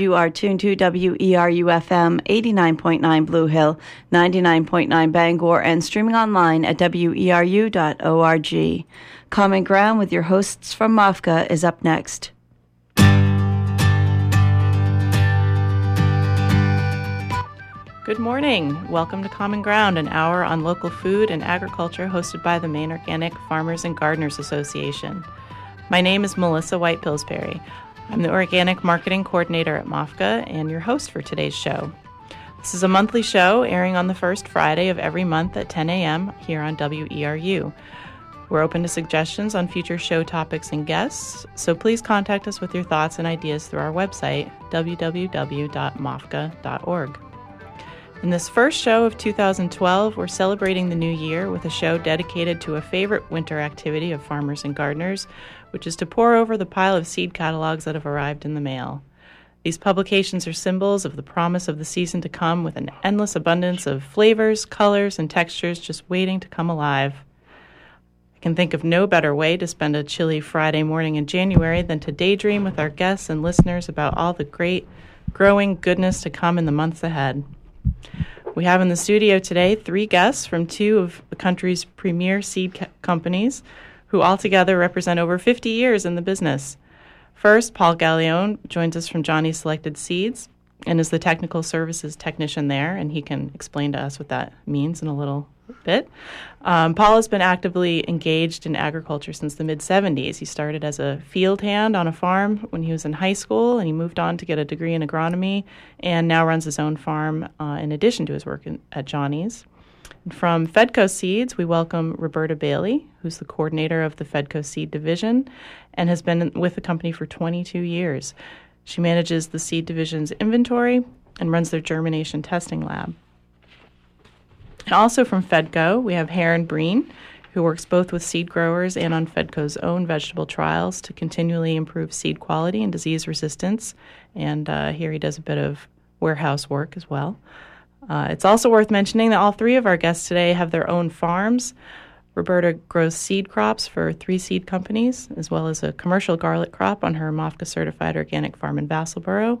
You are tuned to WERU FM 89.9 Blue Hill, 99.9 Bangor, and streaming online at weru.org. Common Ground with your hosts from MOFGA is up next. Good morning. Welcome to Common Ground, an hour on local food and agriculture hosted by the Maine Organic Farmers and Gardeners Association. My name is Melissa White Pillsbury. I'm the Organic Marketing Coordinator at MOFGA and your host for today's show. This is a monthly show airing on the first Friday of every month at 10 a.m. here on WERU. We're open to suggestions on future show topics and guests, so please contact us with your thoughts and ideas through our website, www.mofga.org. In this first show of 2012, we're celebrating the new year with a show dedicated to a favorite winter activity of farmers and gardeners, which is to pore over the pile of seed catalogs that have arrived in the mail. These publications are symbols of the promise of the season to come with an endless abundance of flavors, colors, and textures just waiting to come alive. I can think of no better way to spend a chilly Friday morning in January than to daydream with our guests and listeners about all the great, growing goodness to come in the months ahead. We have in the studio today three guests from two of the country's premier seed companies who altogether represent over 50 years in the business. First, Paul Gallione joins us from Johnny's Selected Seeds and is the technical services technician there, and he can explain to us what that means in a little bit. Um, Paul has been actively engaged in agriculture since the mid 70s. He started as a field hand on a farm when he was in high school, and he moved on to get a degree in agronomy and now runs his own farm uh, in addition to his work in, at Johnny's. From Fedco Seeds, we welcome Roberta Bailey, who's the coordinator of the Fedco Seed Division and has been with the company for 22 years. She manages the seed division's inventory and runs their germination testing lab. And also from Fedco, we have Heron Breen, who works both with seed growers and on Fedco's own vegetable trials to continually improve seed quality and disease resistance. And uh, here he does a bit of warehouse work as well. Uh, it's also worth mentioning that all three of our guests today have their own farms. Roberta grows seed crops for three seed companies, as well as a commercial garlic crop on her MOFGA certified organic farm in Vassalboro.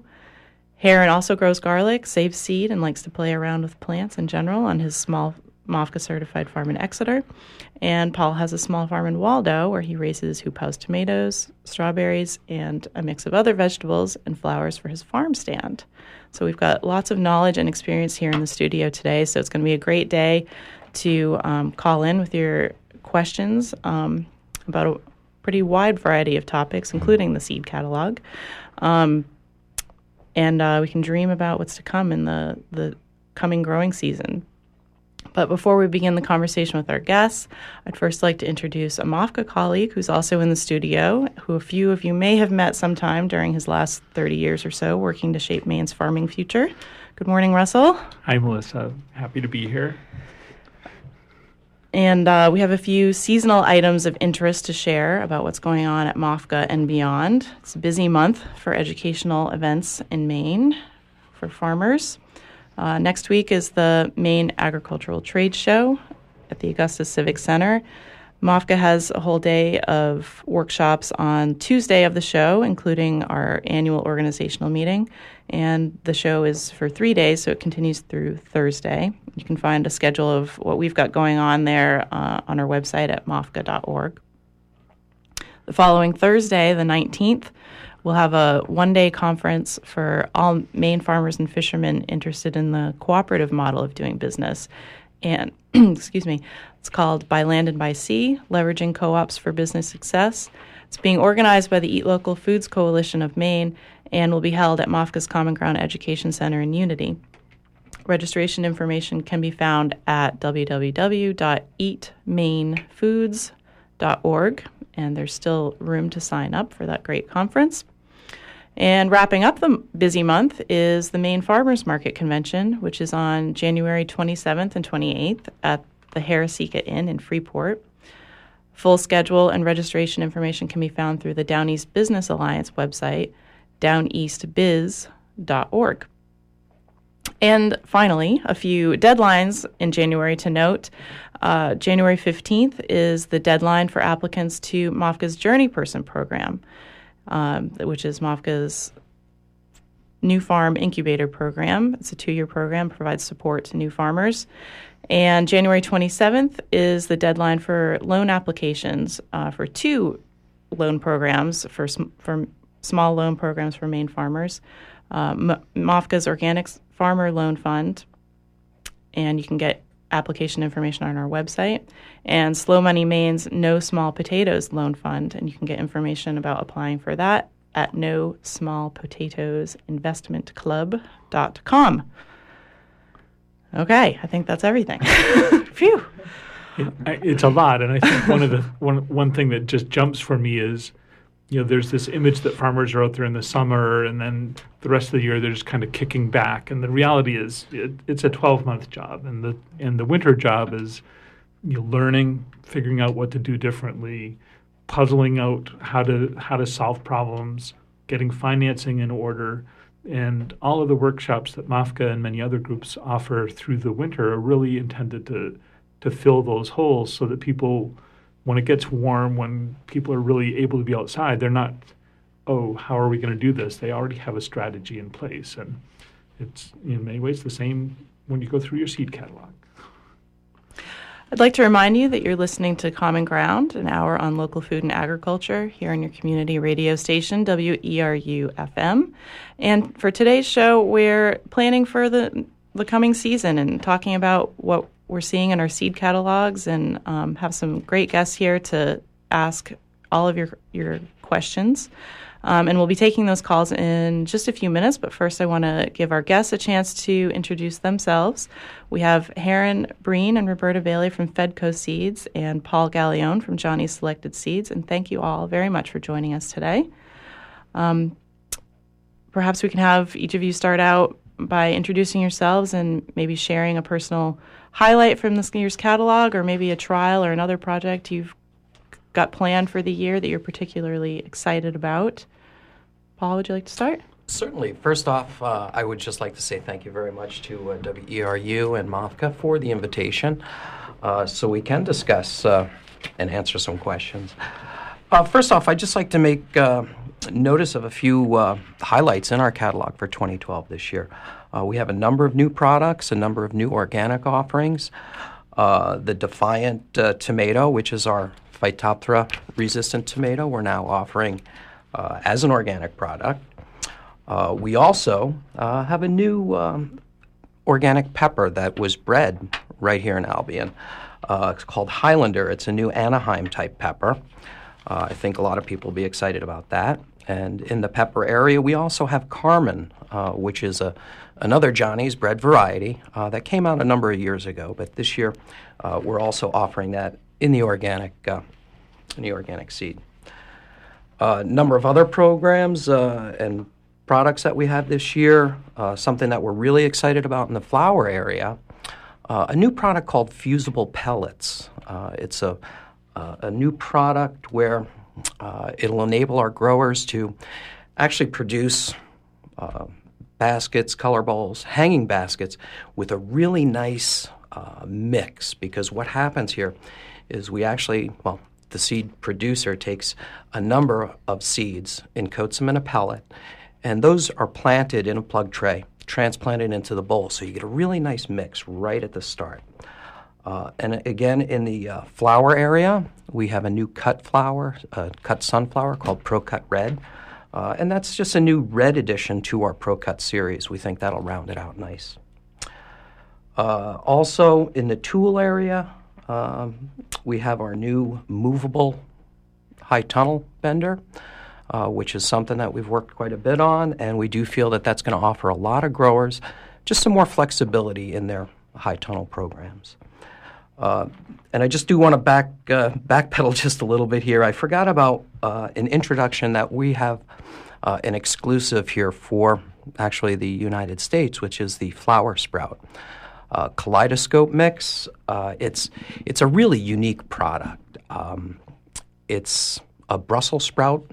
Heron also grows garlic, saves seed, and likes to play around with plants in general on his small MOFGA certified farm in Exeter. And Paul has a small farm in Waldo where he raises hoop house tomatoes, strawberries, and a mix of other vegetables and flowers for his farm stand. So we've got lots of knowledge and experience here in the studio today. So it's going to be a great day to um, call in with your questions um, about a pretty wide variety of topics, including the seed catalog. Um, and uh, we can dream about what's to come in the, the coming growing season. But before we begin the conversation with our guests, I'd first like to introduce a MOFGA colleague who's also in the studio, who a few of you may have met sometime during his last 30 years or so working to shape Maine's farming future. Good morning, Russell. Hi, Melissa. Happy to be here. And uh, we have a few seasonal items of interest to share about what's going on at MOFGA and beyond. It's a busy month for educational events in Maine for farmers. Uh, next week is the Maine Agricultural Trade Show at the Augusta Civic Center. MOFGA has a whole day of workshops on Tuesday of the show, including our annual organizational meeting. And the show is for three days, so it continues through Thursday. You can find a schedule of what we've got going on there uh, on our website at mofga.org. The following Thursday, the 19th, we'll have a one day conference for all Maine farmers and fishermen interested in the cooperative model of doing business. And, excuse me, it's called By Land and by Sea Leveraging Co ops for Business Success. It's being organized by the Eat Local Foods Coalition of Maine and will be held at MOFGA's Common Ground Education Center in Unity. Registration information can be found at www.eatmainefoods.org, and there's still room to sign up for that great conference. And wrapping up the busy month is the Maine Farmers Market Convention, which is on January 27th and 28th at the Harraseeket Inn in Freeport. Full schedule and registration information can be found through the Downeast Business Alliance website, downeastbiz.org. And finally, a few deadlines in January to note. Uh, January 15th is the deadline for applicants to MOFGA's Journey Person program, um, which is MOFGA's New Farm Incubator Program. It's a two year program, provides support to new farmers. And January 27th is the deadline for loan applications uh, for two loan programs for, for small loan programs for Maine farmers. Uh, M- MOFGA's Organic Farmer Loan Fund, and you can get application information on our website, and Slow Money Maine's No Small Potatoes Loan Fund, and you can get information about applying for that at no small potatoes investment club.com. Okay, I think that's everything. Phew. It, it's a lot, and I think one of the one one thing that just jumps for me is, you know, there's this image that farmers are out there in the summer, and then the rest of the year they're just kind of kicking back. And the reality is, it, it's a 12 month job, and the and the winter job is, you know, learning, figuring out what to do differently, puzzling out how to how to solve problems, getting financing in order, and all of the workshops that MOFGA and many other groups offer through the winter are really intended to to fill those holes so that people, when it gets warm, when people are really able to be outside, they're not, oh, how are we going to do this? They already have a strategy in place, and it's in many ways the same when you go through your seed catalog. I'd like to remind you that you're listening to Common Ground, an hour on local food and agriculture here on your community radio station, WERU FM. And for today's show, we're planning for the, the coming season and talking about what we're seeing in our seed catalogs and um, have some great guests here to ask all of your, your questions. Um, and we'll be taking those calls in just a few minutes, but first I want to give our guests a chance to introduce themselves. We have Heron Breen and Roberta Bailey from Fedco Seeds and Paul Gallione from Johnny's Selected Seeds. And thank you all very much for joining us today. Um, perhaps we can have each of you start out by introducing yourselves and maybe sharing a personal highlight from this year's catalog or maybe a trial or another project you've got planned for the year that you're particularly excited about. Paul, would you like to start? Certainly. First off, uh, I would just like to say thank you very much to uh, WERU and MOFGA for the invitation uh, so we can discuss uh, and answer some questions. Uh, first off, I'd just like to make uh, notice of a few highlights in our catalog for 2012 this year. We have a number of new products, a number of new organic offerings. the Defiant tomato, which is our Phytophthora resistant tomato, we're now offering uh, as an organic product. Uh, we also uh, have a new um, organic pepper that was bred right here in Albion. Uh, it's called Highlander. It's a new Anaheim type pepper. Uh, I think a lot of people will be excited about that. And in the pepper area, we also have Carmen, uh, which is a, another Johnny's bred variety that came out a number of years ago. But this year, we're also offering that in the organic, in the organic seed. A number of other programs uh, and products that we have this year. Uh, something that we're really excited about in the flower area. Uh, a new product called Fusible Pellets. Uh, it's a, a new product where uh, it'll enable our growers to actually produce uh, baskets, color bowls, hanging baskets with a really nice mix. Because what happens here is we actually, well, the seed producer takes a number of seeds and coats them in a pellet, and those are planted in a plug tray, transplanted into the bowl. So you get a really nice mix right at the start. Uh, and again, in the uh, flower area, we have a new cut flower, uh, cut sunflower called ProCut Red. Uh, and that's just a new red addition to our ProCut series. We think that'll round it out nice. Uh, also, in the tool area, um, we have our new movable high tunnel bender, uh, which is something that we've worked quite a bit on, and we do feel that that's going to offer a lot of growers just some more flexibility in their high tunnel programs. Uh, and I just do want to back uh, backpedal just a little bit here. I forgot about uh, an introduction that we have uh, an exclusive here for actually the United States, which is the flower sprout uh, kaleidoscope mix. It's it's a really unique product. Um, it's a Brussels sprout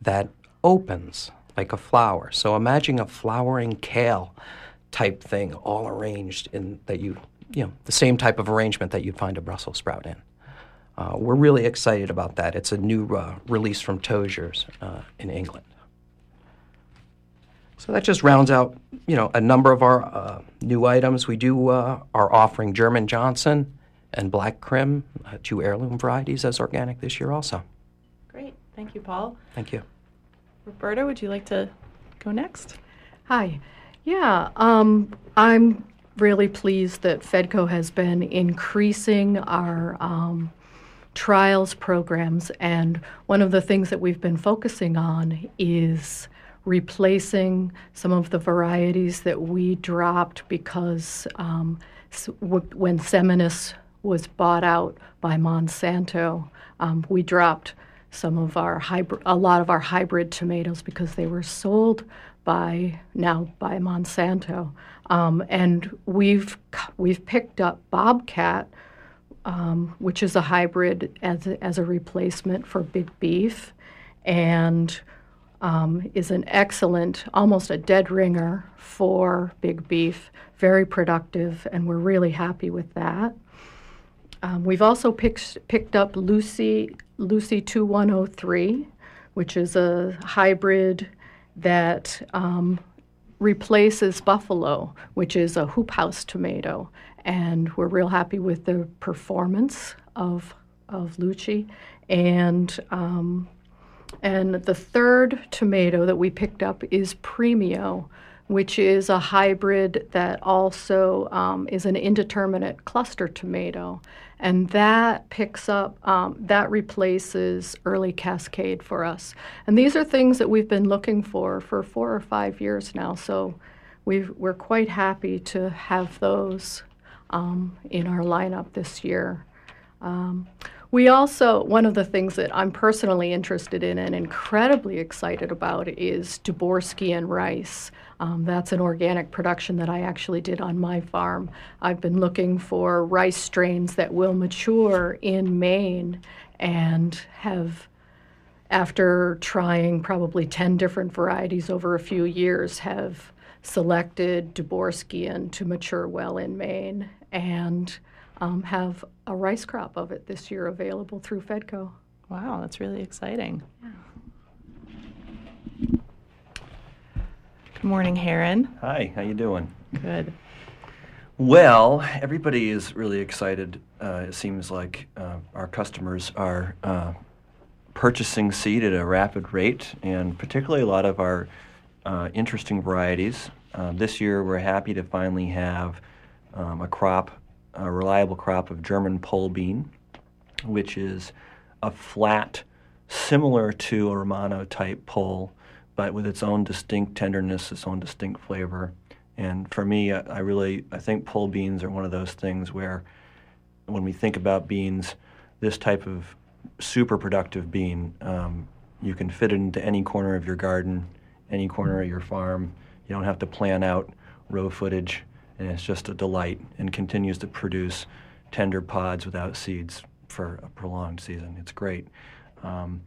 that opens like a flower. So imagine a flowering kale type thing, all arranged in that you you know the same type of arrangement that you'd find a Brussels sprout in. Uh, we're really excited about that. It's a new uh, release from Tozer's uh, in England. So that just rounds out, you know, a number of our uh, new items. We do uh, are offering German Johnson and Black Krim, uh, two heirloom varieties, as organic this year also. Great. Thank you, Paul. Thank you. Roberta, would you like to go next? Hi. Yeah, um, I'm really pleased that Fedco has been increasing our um, trials programs, and one of the things that we've been focusing on is replacing some of the varieties that we dropped because um, when Seminis was bought out by Monsanto, um, we dropped some of our hybrid, a lot of our hybrid tomatoes because they were sold by now by Monsanto, um, and we've we've picked up Bobcat, um, which is a hybrid as a, as a replacement for big beef, and um, is an excellent, almost a dead ringer for big beef. Very productive, and we're really happy with that. Um, we've also picked picked up Lucy Lucy 2103, which is a hybrid that um, replaces Buffalo, which is a hoop house tomato. And we're real happy with the performance of, of Lucy. And, um, and the third tomato that we picked up is Premio, which is a hybrid that also um, is an indeterminate cluster tomato. And that picks up um, that replaces early cascade for us. And these are things that we've been looking for for four or five years now. So we are quite happy to have those um, in our lineup this year. Um, we also, one of the things that I'm personally interested in and incredibly excited about is Dubovsky rice. Um, that's an organic production that I actually did on my farm. I've been looking for rice strains that will mature in Maine and have, after trying probably 10 different varieties over a few years, have selected Duborskian to mature well in Maine. And um, have a rice crop of it this year available through Fedco. Wow, that's really exciting. Yeah. Good morning, Heron. Hi, how you doing? Good. Well, everybody is really excited. Uh, it seems like uh, our customers are uh, purchasing seed at a rapid rate, and particularly a lot of our uh, interesting varieties. Uh, this year, we're happy to finally have um, a crop a reliable crop of German pole bean, which is a flat, similar to a Romano type pole, but with its own distinct tenderness, its own distinct flavor. And for me, I, I really I think pole beans are one of those things where, when we think about beans, this type of super productive bean, um, you can fit it into any corner of your garden, any corner of your farm. You don't have to plan out row footage and it's just a delight and continues to produce tender pods without seeds for a prolonged season. It's great. Um,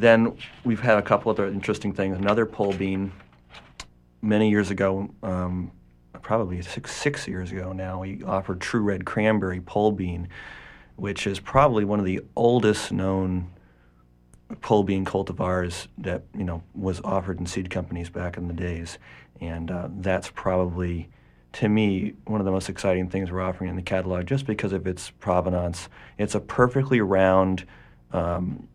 then we've had a couple other interesting things. Another pole bean, many years ago, um, probably six, six years ago now, we offered True Red Cranberry pole bean, which is probably one of the oldest known pole bean cultivars that you know was offered in seed companies back in the days, and uh, that's probably to me, one of the most exciting things we're offering in the catalog just because of its provenance. It's a perfectly round, um,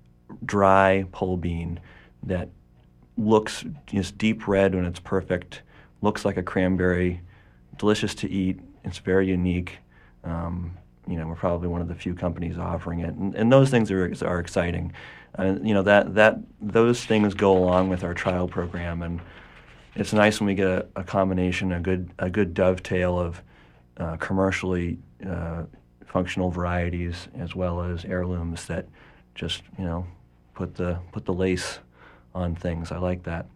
dry pole bean that looks just deep red when it's perfect, looks like a cranberry, delicious to eat. It's very unique. Um, you know, we're probably one of the few companies offering it, and, and those things are are exciting. Uh, you know that that those things go along with our trial program, and it's nice when we get a, a combination, a good a good dovetail of uh, commercially uh, functional varieties as well as heirlooms that just you know put the put the lace on things. I like that.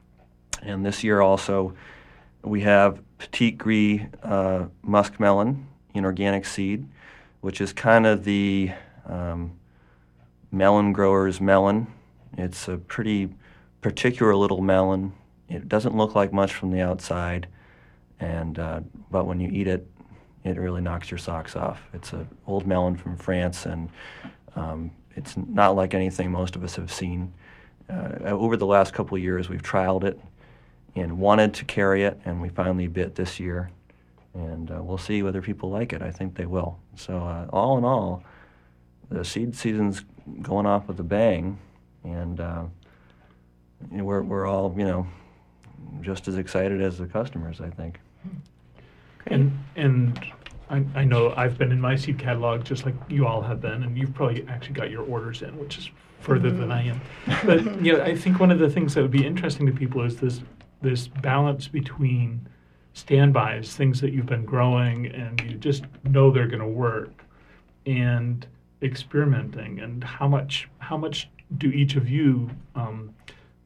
And this year also we have Petite Gris uh, muskmelon in organic seed, which is kind of the um, melon grower's melon. It's a pretty particular little melon it doesn't look like much from the outside, and uh, but when you eat it, it really knocks your socks off. It's an old melon from France, and um, it's not like anything most of us have seen. Uh, over the last couple of years, we've trialed it, and wanted to carry it, and we finally bit this year. And uh, we'll see whether people like it. I think they will. So, uh, all in all, the seed season's going off with a bang, and uh, we're, we're all, you know, just as excited as the customers, I think. And, and I, I know I've been in my seed catalog just like you all have been, and you've probably actually got your orders in, which is further than I am. But you know, I think one of the things that would be interesting to people is this this balance between standbys, things that you've been growing and you just know they're going to work, and experimenting, and how much how much do each of you um,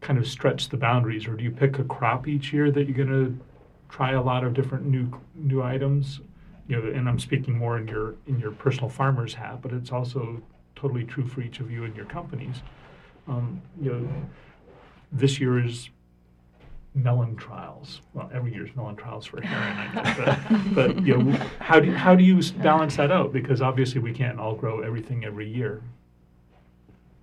kind of stretch the boundaries, or do you pick a crop each year that you're going to try a lot of different new new items? You know, and I'm speaking more in your in your personal farmer's hat, but it's also totally true for each of you and your companies. Um, you know, this year is melon trials. Well, every year's melon trials for Heron, I know. But, but you know, how do how do you balance that out? Because obviously we can't all grow everything every year.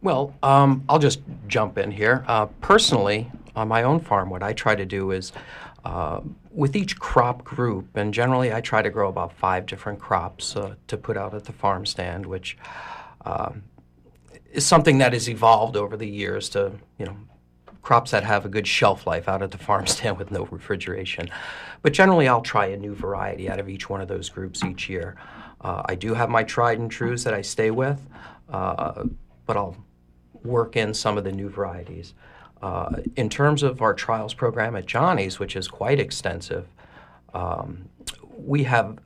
Well, um, I'll just jump in here. Uh, personally, on my own farm, what I try to do is uh, with each crop group, and generally I try to grow about five different crops uh, to put out at the farm stand, which um is something that has evolved over the years to, you know, crops that have a good shelf life out at the farm stand with no refrigeration. But generally, I'll try a new variety out of each one of those groups each year. Uh, I do have my tried and trues that I stay with, uh, but I'll work in some of the new varieties. Uh, in terms of our trials program at Johnny's, which is quite extensive, um, we have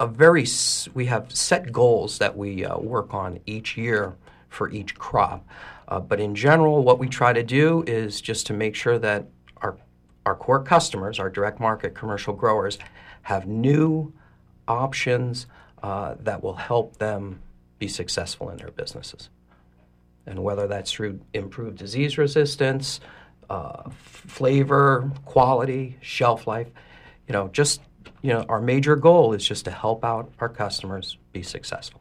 a very we have set goals that we uh, work on each year for each crop. Uh, but in general, what we try to do is just to make sure that our our core customers, our direct market commercial growers, have new options uh, that will help them be successful in their businesses. And whether that's through improved disease resistance, uh, flavor, quality, shelf life, you know, just you know, our major goal is just to help out our customers be successful.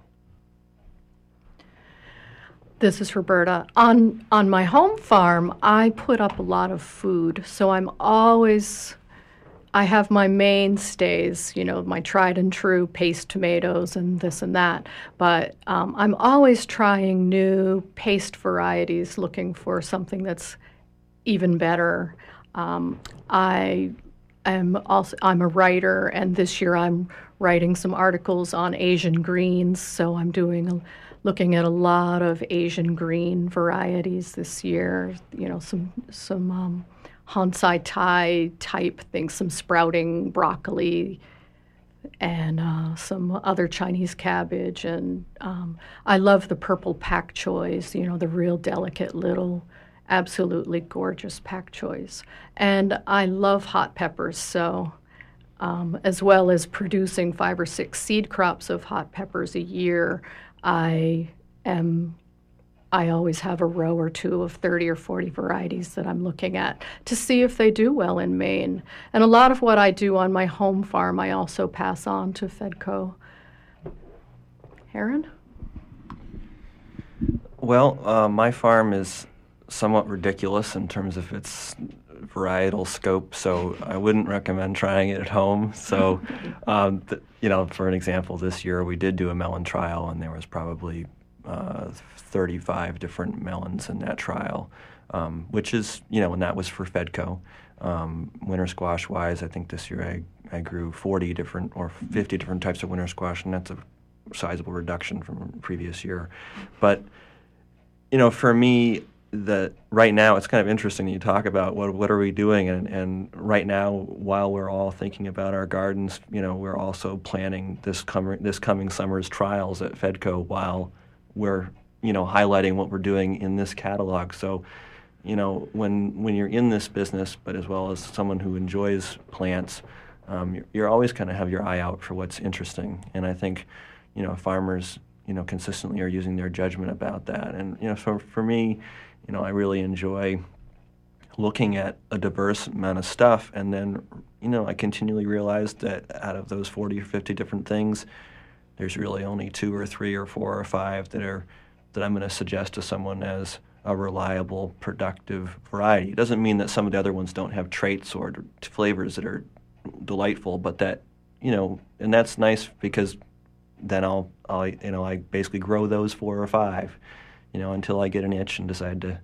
This is Roberta. On on my home farm, I put up a lot of food, so I'm always I have my mainstays, you know, my tried and true paste tomatoes and this and that. But um, I'm always trying new paste varieties, looking for something that's even better. Um, I am also I'm a writer, and this year I'm writing some articles on Asian greens. So I'm doing a, looking at a lot of Asian green varieties this year. You know, some some um, Hon Tsai Tai type things, some sprouting broccoli, and uh, some other Chinese cabbage. And um, I love the purple pak choys, you know, the real delicate little, absolutely gorgeous pak choys. And I love hot peppers, so um, as well as producing five or six seed crops of hot peppers a year, I am I always have a row or two of 30 or 40 varieties that I'm looking at to see if they do well in Maine. And a lot of what I do on my home farm, I also pass on to Fedco. Heron? Well, uh, my farm is somewhat ridiculous in terms of its varietal scope, so I wouldn't recommend trying it at home. So, um, th- you know, for an example, this year we did do a melon trial, and there was probably uh, 35 different melons in that trial, um, which is, you know, and that was for Fedco. Um, winter squash wise, I think this year I, I grew 40 different or 50 different types of winter squash, and that's a sizable reduction from previous year. But you know, for me, the right now it's kind of interesting that you talk about what what are we doing, and and right now while we're all thinking about our gardens, you know, we're also planning this coming this coming summer's trials at Fedco while we're you know highlighting what we're doing in this catalog. So, you know, when when you're in this business, but as well as someone who enjoys plants, um, you're, you're always kind of have your eye out for what's interesting, and I think you know farmers you know consistently are using their judgment about that and you know so for me you know i really enjoy looking at a diverse amount of stuff and then you know i continually realize that out of those 40 or 50 different things there's really only two or three or four or five that are that i'm going to suggest to someone as a reliable, productive variety. It doesn't mean that some of the other ones don't have traits or flavors that are delightful, but that you know, and that's nice because then I'll, I'll you know I basically grow those four or five, you know, until I get an itch and decide to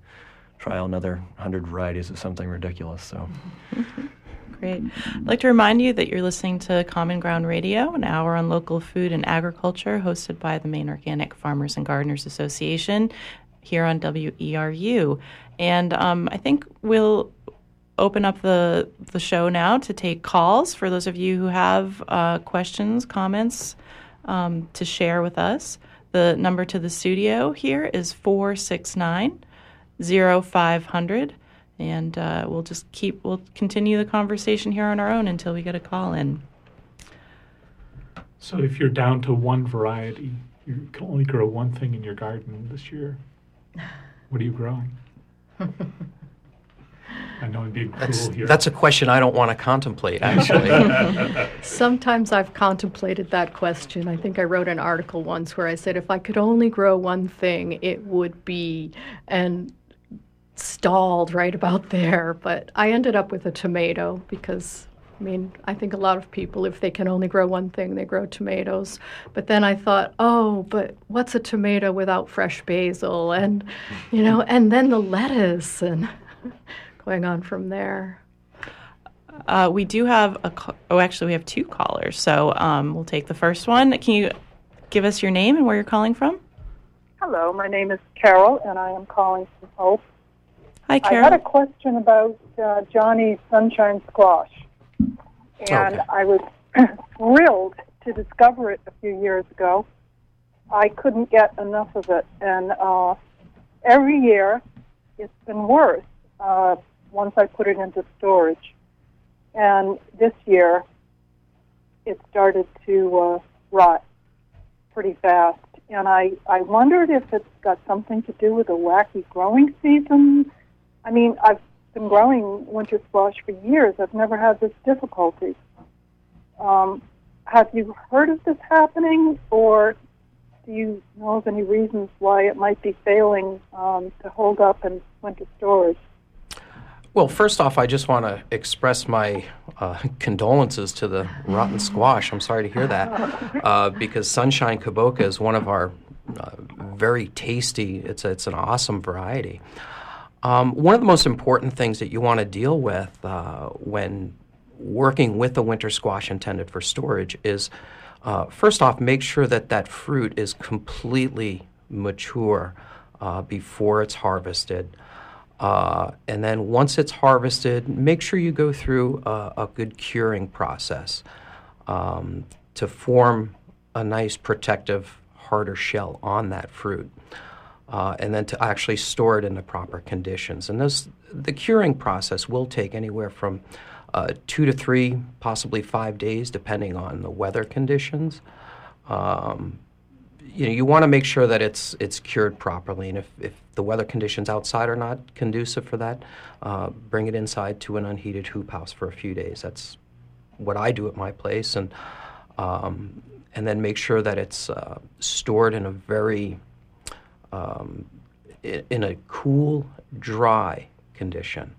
try another hundred varieties of something ridiculous. So. Great. I'd like to remind you that you're listening to Common Ground Radio, an hour on local food and agriculture, hosted by the Maine Organic Farmers and Gardeners Association here on WERU. And um, I think we'll open up the, the show now to take calls for those of you who have uh, questions, comments um, to share with us. The number to the studio here is 469 0500 and uh, we'll just keep we'll continue the conversation here on our own until we get a call in. So if you're down to one variety, you can only grow one thing in your garden this year. What are you growing? I know I'm being cruel That's, here. that's a question I don't want to contemplate, actually. Sometimes I've contemplated that question. I think I wrote an article once where I said if I could only grow one thing, it would be, and stalled right about there. But I ended up with a tomato because, I mean, I think a lot of people, if they can only grow one thing, they grow tomatoes. But then I thought, oh, but what's a tomato without fresh basil? And, you know, and then the lettuce and going on from there. Uh, we do have a oh, actually, we have two callers, so um, we'll take the first one. Can you give us your name and where you're calling from? Hello, my name is Carol, and I am calling from Hope. Hi, I had a question about uh, Johnny's Sunshine Squash, and Okay. I was thrilled to discover it a few years ago. I couldn't get enough of it, and uh, every year it's been worse uh, once I put it into storage. And this year it started to uh, rot pretty fast. And I, I wondered if it's got something to do with a wacky growing season. I mean, I've been growing winter squash for years. I've never had this difficulty. Um, have you heard of this happening, or do you know of any reasons why it might be failing um, to hold up in winter storage? Well, first off, I just want to express my uh, condolences to the rotten squash. I'm sorry to hear that, uh, because Sunshine Kabocha is one of our uh, very tasty. It's a, it's an awesome variety. Um, one of the most important things that you want to deal with uh, when working with a winter squash intended for storage is, uh, first off, make sure that that fruit is completely mature uh, before it's harvested. Uh, and then once it's harvested, make sure you go through a, a good curing process um, to form a nice protective, harder shell on that fruit. Uh, and then to actually store it in the proper conditions. And this, the curing process will take anywhere from uh, two to three, possibly five days, depending on the weather conditions. Um, you know, you want to make sure that it's it's cured properly, and if, if the weather conditions outside are not conducive for that, uh, bring it inside to an unheated hoop house for a few days. That's what I do at my place, and um, and then make sure that it's uh, stored in a very um, in a cool, dry condition.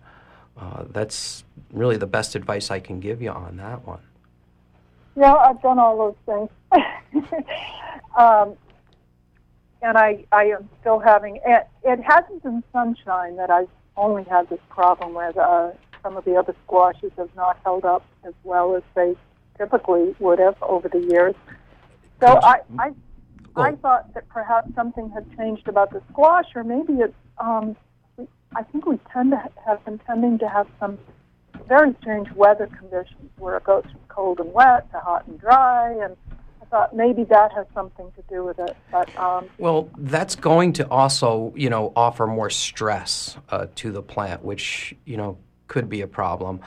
Uh, that's really the best advice I can give you on that one. Yeah, I've done all those things. um, and I, I am still having it. It hasn't been sunshine that I've only had this problem with. Uh, some of the other squashes have not held up as well as they typically would have over the years. So I, I, I thought that perhaps something had changed about the squash, or maybe it's. Um, I think we tend to have been tending to have some very strange weather conditions where it goes from cold and wet to hot and dry, and I thought maybe that has something to do with it. But um, Well, that's going to also, you know, offer more stress uh, to the plant, which you know could be a problem.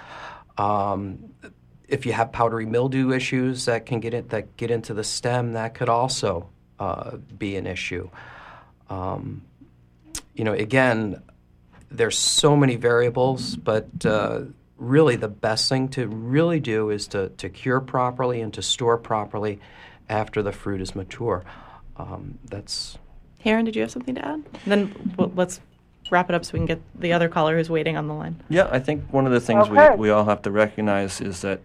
Um, if you have powdery mildew issues that can get it that get into the stem, that could also uh, be an issue. Um, you know, again, there's so many variables, but uh, really the best thing to really do is to, to cure properly and to store properly after the fruit is mature. Um, that's Heron, did you have something to add? Then well, let's wrap it up so we can get the other caller who's waiting on the line. Yeah, I think one of the things Okay. we, we all have to recognize is that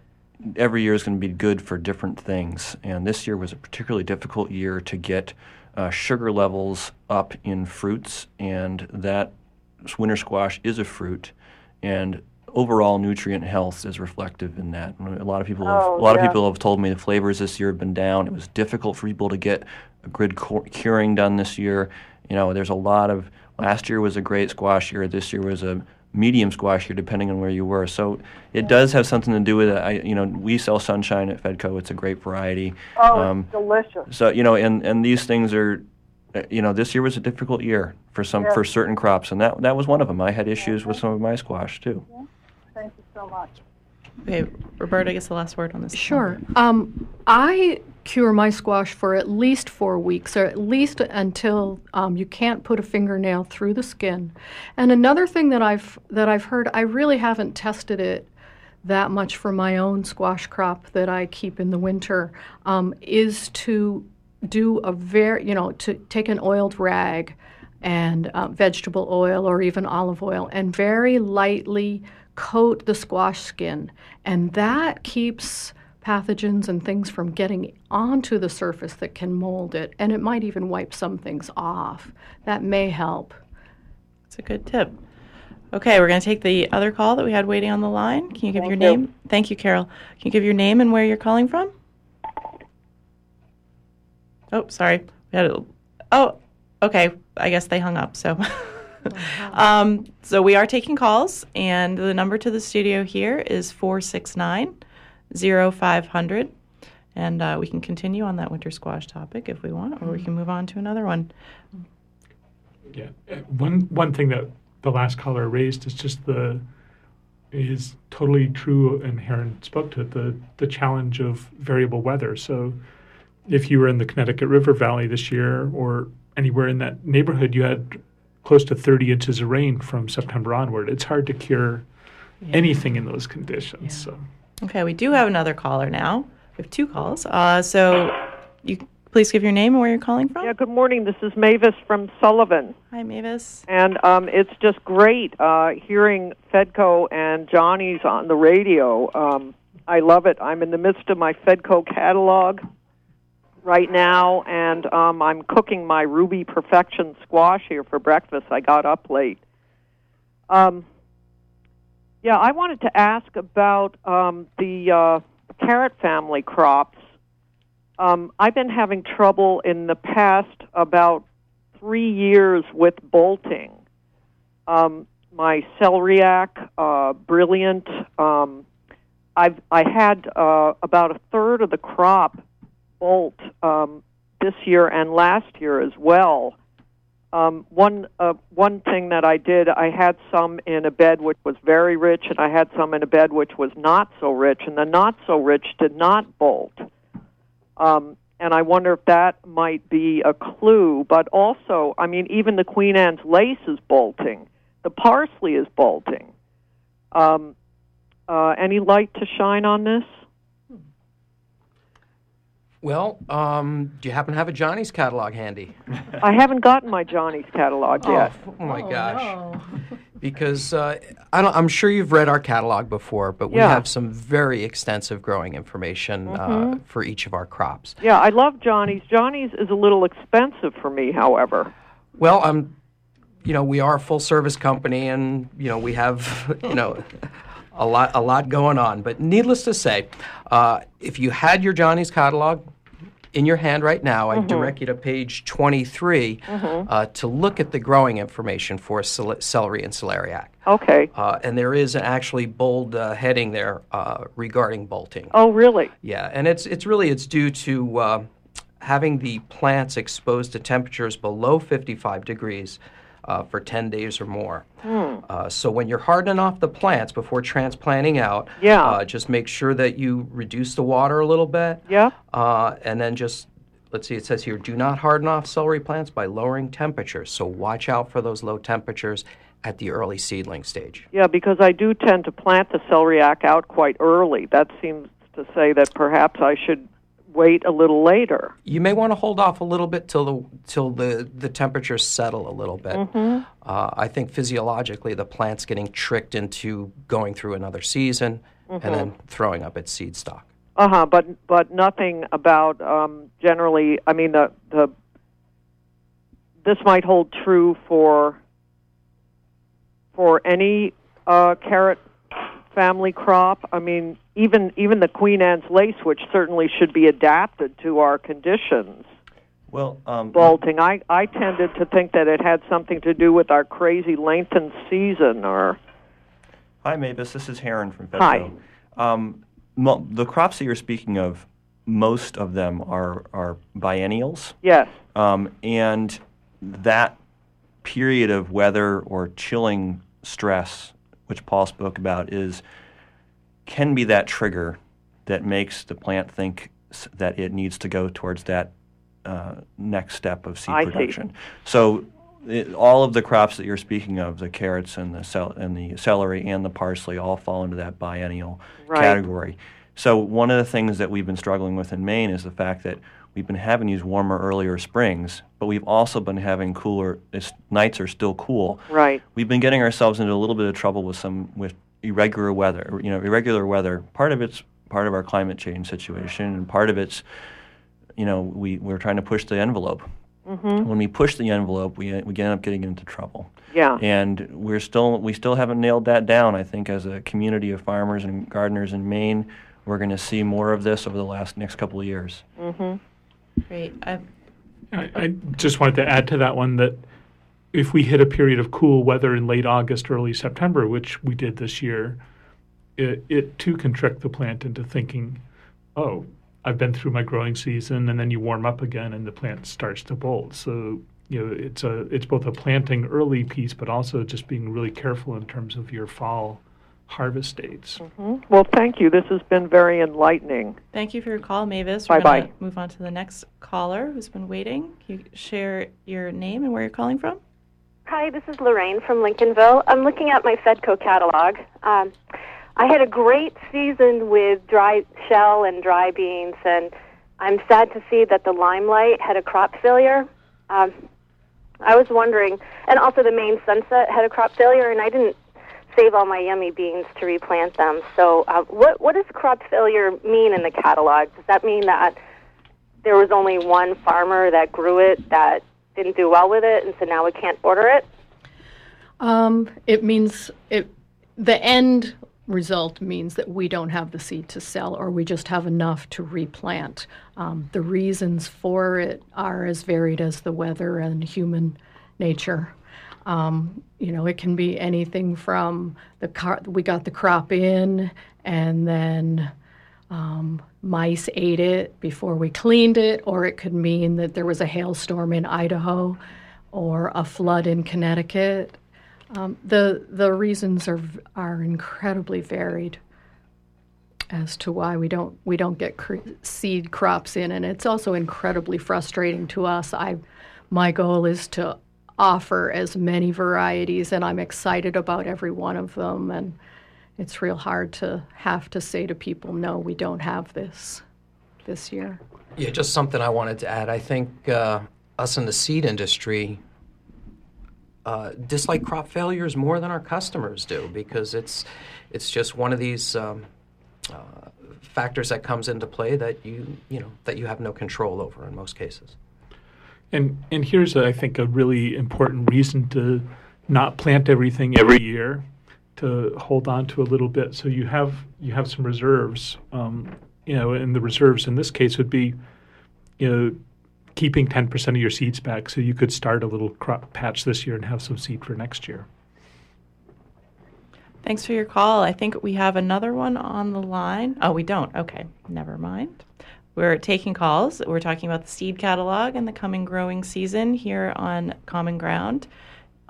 every year is going to be good for different things. And this year was a particularly difficult year to get uh, sugar levels up in fruits, and that winter squash is a fruit. And overall nutrient health is reflective in that. A lot of people have, Oh, a lot yeah. of people have told me the flavors this year have been down. It was difficult for people to get a good curing done this year. You know, there's a lot of last year was a great squash year. This year was a medium squash here, depending on where you were. So it does have something to do with it. I, you know, we sell sunshine at Fedco. It's a great variety. Oh, Um, it's delicious. so you know, and and these things are, uh, you know, this year was a difficult year for some Yeah. for certain crops, and that that was one of them. I had issues with some of my squash too. Thank you so much. Okay, Roberta gets the last word on this. Sure. Um, I cure my squash for at least four weeks, or at least until um, you can't put a fingernail through the skin. And another thing that I've that I've heard, I really haven't tested it that much for my own squash crop that I keep in the winter, um, is to do a very, you know, to take an oiled rag and uh, vegetable oil or even olive oil and very lightly coat the squash skin. And that keeps pathogens and things from getting onto the surface that can mold it. And it might even wipe some things off. That may help. It's a good tip. Okay, we're going to take the other call that we had waiting on the line. Can you give your Thank you. name? Thank you, Carol. Can you give your name and where you're calling from? Oh, sorry. We had a, oh, okay. I guess they hung up. So, um, so we are taking calls, and the number to the studio here is 469 0500. And uh, we can continue on that winter squash topic if we want, or we can move on to another one. Yeah. One one thing that the last caller raised is just the is totally true and Heron spoke to it, the the challenge of variable weather. So if you were in the Connecticut River Valley this year or anywhere in that neighborhood, you had close to 30 inches of rain from September onward. It's hard to cure anything in those conditions. So Okay, we do have another caller now. We have two calls. Uh, so you please give your name and where you're calling from. Yeah, good morning. This is Mavis from Sullivan. Hi, Mavis. And um, it's just great uh, hearing Fedco and Johnny's on the radio. Um, I love it. I'm in the midst of my Fedco catalog right now, and um, I'm cooking my Ruby Perfection squash here for breakfast. I got up late. Um, yeah, I wanted to ask about um, the uh, carrot family crops. Um, I've been having trouble in the past about three years with bolting. Um, my celeriac, uh, brilliant. Um, I've I had uh, about a third of the crop bolt um, this year and last year as well. Um, one uh, one thing that I did, I had some in a bed which was very rich, and I had some in a bed which was not so rich, and the not so rich did not bolt. Um, and I wonder if that might be a clue. But also, I mean, even the Queen Anne's lace is bolting. The parsley is bolting. Um, uh, any light to shine on this? Well, um, do you happen to have a Johnny's catalog handy? I haven't gotten my Johnny's catalog yet. Oh, oh my gosh. Because uh, I don't, I'm sure you've read our catalog before, but we Yeah. have some very extensive growing information uh, for each of our crops. Yeah, I love Johnny's. Johnny's is a little expensive for me, however. Well, um, you know, we are a full service company, and you know, we have you know a lot a lot going on. But needless to say, uh, if you had your Johnny's catalog in your hand right now, I direct you to page 23 uh, to look at the growing information for cel- celery and celeriac. Okay. Uh, and there is an actually bold uh, heading there uh, regarding bolting. Oh, really? Yeah, and it's it's really it's due to uh, having the plants exposed to temperatures below 55 degrees uh, for 10 days or more. Uh, so when you're hardening off the plants before transplanting out, Yeah. uh, just make sure that you reduce the water a little bit. Yeah. Uh, and then just let's see, it says here, do not harden off celery plants by lowering temperatures. So watch out for those low temperatures at the early seedling stage. Yeah, because I do tend to plant the celeriac out quite early. That seems to say that perhaps I should wait a little later. You may want to hold off a little bit till the till the the temperatures settle a little bit. Mm-hmm. Uh, I think physiologically the plant's getting tricked into going through another season Mm-hmm. and then throwing up its seed stock. Uh huh. But but nothing about um, generally. I mean the the this might hold true for for any uh, carrot family crop. I mean even even the Queen Anne's lace, which certainly should be adapted to our conditions. Well, um, Bolting. I I tended to think that it had something to do with our crazy lengthened season or. Hi, Mavis. This is Heron from Fedco. Hi. Um, mo- the crops that you're speaking of, most of them are, are biennials. Yes. Um, and that period of weather or chilling stress, which Paul spoke about, is can be that trigger that makes the plant think that it needs to go towards that uh, next step of seed I see. production. So it, all of the crops that you're speaking of, the carrots and the cel- and the celery and the parsley, all fall into that biennial Right. category. So one of the things that we've been struggling with in Maine is the fact that we've been having these warmer, earlier springs, but we've also been having cooler. It's, nights are still cool. Right. We've been getting ourselves into a little bit of trouble with some with irregular weather. You know, irregular weather. Part of it's part of our climate change situation, and part of it's, you know, we we're trying to push the envelope. Mm-hmm. When we push the envelope, we we end up getting into trouble. Yeah. And we're still we still haven't nailed that down. I think as a community of farmers and gardeners in Maine, we're going to see more of this over the last next couple of years. Mm-hmm. Great. I, I, just wanted to add to that one that if we hit a period of cool weather in late August, early September, which we did this year, it, it too can trick the plant into thinking, oh, I've been through my growing season, and then you warm up again, and the plant starts to bolt. So you know, it's a it's both a planting early piece, but also just being really careful in terms of your fall harvest dates. Well, thank you. This has been very enlightening. thank you for your call, Mavis. We're Bye-bye. move on to the next caller who's been waiting. Can you share your name and where you're calling from? Hi, this is Lorraine from Lincolnville. I'm looking at my Fedco catalog. Um, I had a great season with dry shell and dry beans, and I'm sad to see that the limelight had a crop failure. Um, I was wondering, and also the Maine Sunset had a crop failure, and I didn't save all my yummy beans to replant them. So, uh, what what does crop failure mean in the catalog? Does that mean that there was only one farmer that grew it that didn't do well with it, and so now we can't order it? Um, it means it. The end result means that we don't have the seed to sell, or we just have enough to replant. Um, the reasons for it are as varied as the weather and human nature. Um, you know, it can be anything from the car- we got the crop in, and then um, mice ate it before we cleaned it, or it could mean that there was a hailstorm in Idaho or a flood in Connecticut. Um, the the reasons are are incredibly varied as to why we don't we don't get seed crops in, and it's also incredibly frustrating to us. I my goal is to offer as many varieties, and I'm excited about every one of them, and it's real hard to have to say to people, no, we don't have this this year. Yeah, just something I wanted to add. I think uh, us in the seed industry uh, dislike crop failures more than our customers do because it's it's just one of these um, uh, factors that comes into play that you you know that you have no control over in most cases. And and here's I think a really important reason to not plant everything every year, to hold on to a little bit so you have you have some reserves. Um, you know, and the reserves in this case would be, you know, keeping ten percent of your seeds back so you could start a little crop patch this year and have some seed for next year. Thanks for your call. I think we have another one on the line. Oh, we don't. Okay, never mind. We're taking calls. We're talking about the seed catalog and the coming growing season here on Common Ground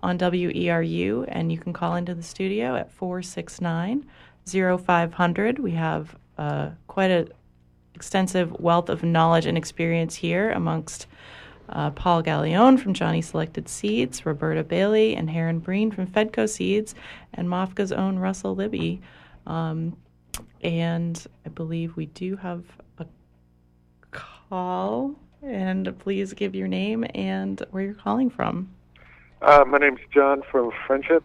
on WERU. And you can call into the studio at 469 0500. We have uh, quite an extensive wealth of knowledge and experience here amongst uh, Paul Gallione from Johnny Selected Seeds, Roberta Bailey and Heron Breen from Fedco Seeds, and MOFGA's own Russell Libby. Um, and I believe we do have call. And please give your name and where you're calling from. Uh, my name's John from Friendship.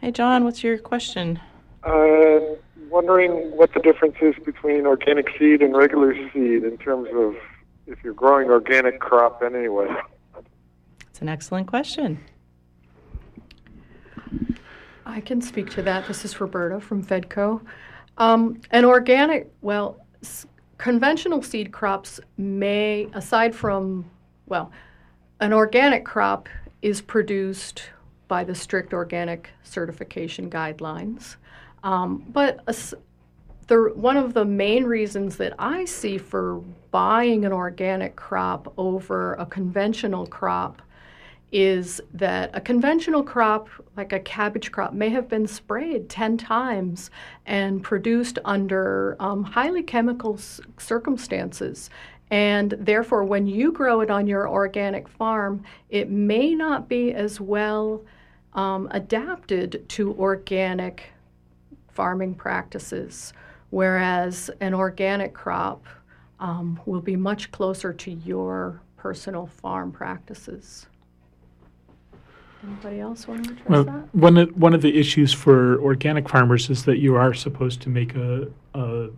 Hey, John, what's your question? Uh, wondering what the difference is between organic seed and regular seed in terms of if you're growing organic crop anyway. It's an excellent question. I can speak to that. This is Roberta from Fedco. Um, an organic, well, s- conventional seed crops may, aside from, well, an organic crop is produced by the strict organic certification guidelines. Um, but a the, one of the main reasons that I see for buying an organic crop over a conventional crop is that a conventional crop, like a cabbage crop, may have been sprayed 10 times and produced under um, highly chemical s- circumstances. And therefore, when you grow it on your organic farm, it may not be as well um, adapted to organic farming practices, whereas an organic crop um, will be much closer to your personal farm practices. Anybody else want to address Well, that? one of, one of the issues for organic farmers is that you are supposed to make a, a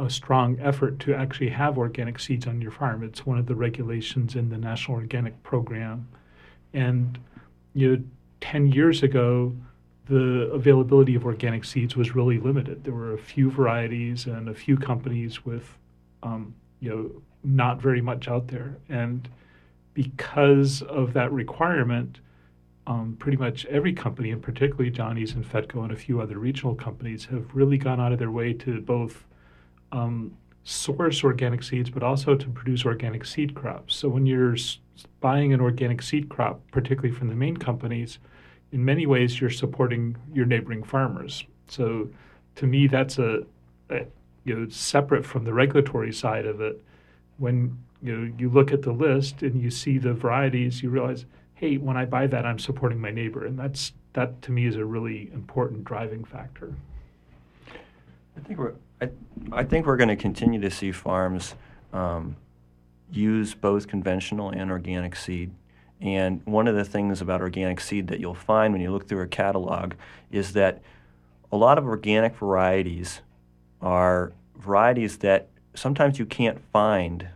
a strong effort to actually have organic seeds on your farm. It's one of the regulations in the National Organic Program, and you know, ten years ago, the availability of organic seeds was really limited. There were a few varieties and a few companies with, um, you know, not very much out there, and because of that requirement, um, pretty much every company, and particularly Johnny's and Fedco and a few other regional companies, have really gone out of their way to both um, source organic seeds, but also to produce organic seed crops. So when you're buying an organic seed crop, particularly from the Maine companies, in many ways you're supporting your neighboring farmers. So to me, that's a, a you know separate from the regulatory side of it. When you know you look at the list and you see the varieties, you realize, hey, when I buy that, I'm supporting my neighbor, and that's that to me is a really important driving factor. I think we're I, I think we're going to continue to see farms um, use both conventional and organic seed. And one of the things about organic seed that you'll find when you look through a catalog is that a lot of organic varieties are varieties that sometimes you can't find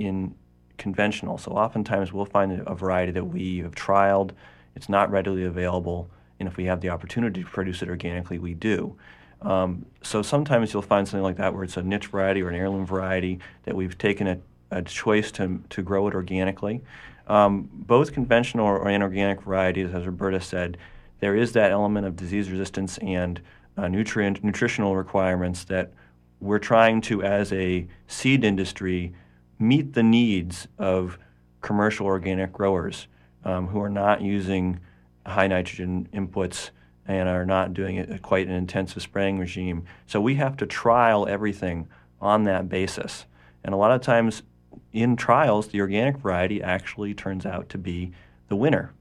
in conventional. So oftentimes we'll find a variety that we have trialed, it's not readily available, and if we have the opportunity to produce it organically, we do. Um, so sometimes you'll find something like that where it's a niche variety or an heirloom variety that we've taken a, a choice to, to grow it organically. Um, both conventional and organic varieties, as Roberta said, there is that element of disease resistance and uh, nutrient nutritional requirements that we're trying to, as a seed industry, meet the needs of commercial organic growers um, who are not using high nitrogen inputs and are not doing it quite an intensive spraying regime. So we have to trial everything on that basis. And a lot of times in trials, the organic variety actually turns out to be the winner.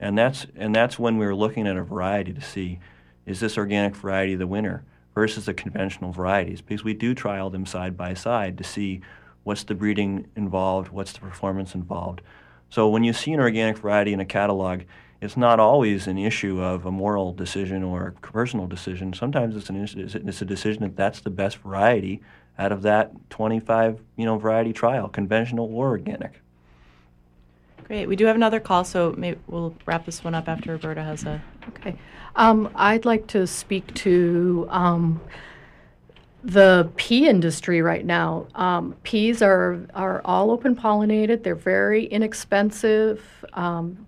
And that's, and that's when we're looking at a variety to see is this organic variety the winner versus the conventional varieties? Because we do trial them side by side to see what's the breeding involved, what's the performance involved. So when you see an organic variety in a catalog, it's not always an issue of a moral decision or a personal decision. Sometimes it's an it's a decision that that's the best variety out of that 25 you know variety trial, conventional or organic. Great. We do have another call, so maybe we'll wrap this one up after Roberta has a. Okay. Um, I'd like to speak to um, the pea industry right now. Um, peas are, are all open pollinated, they're very inexpensive. Um,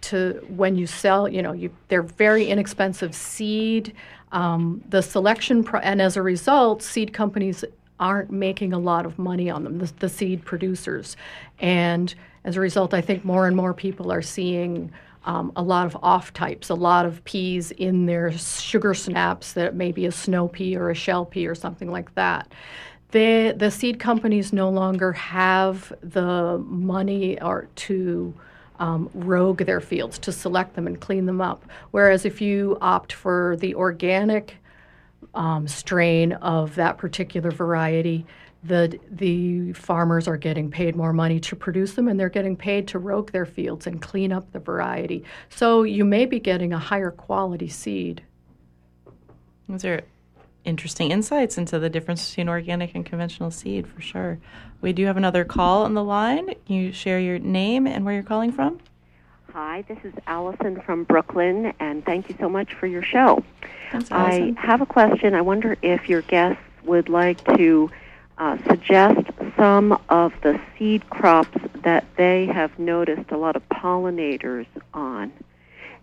to when you sell, you know, you, they're very inexpensive seed. Um, the selection, pro- and as a result, seed companies aren't making a lot of money on them, the, the seed producers. And as a result, I think more and more people are seeing um, a lot of off types, a lot of peas in their sugar snaps that may be a snow pea or a shell pea or something like that. The, the seed companies no longer have the money or to um, rogue their fields to select them and clean them up. Whereas if you opt for the organic um, strain of that particular variety, the the farmers are getting paid more money to produce them, and they're getting paid to rogue their fields and clean up the variety. So you may be getting a higher quality seed. Those are interesting insights into the difference between organic and conventional seed, for sure. We do have another call on the line. Can you share your name and where you're calling from? Hi, this is Allison from Brooklyn, and thank you so much for your show. Thanks, I have a question. I wonder if your guests would like to uh, suggest some of the seed crops that they have noticed a lot of pollinators on.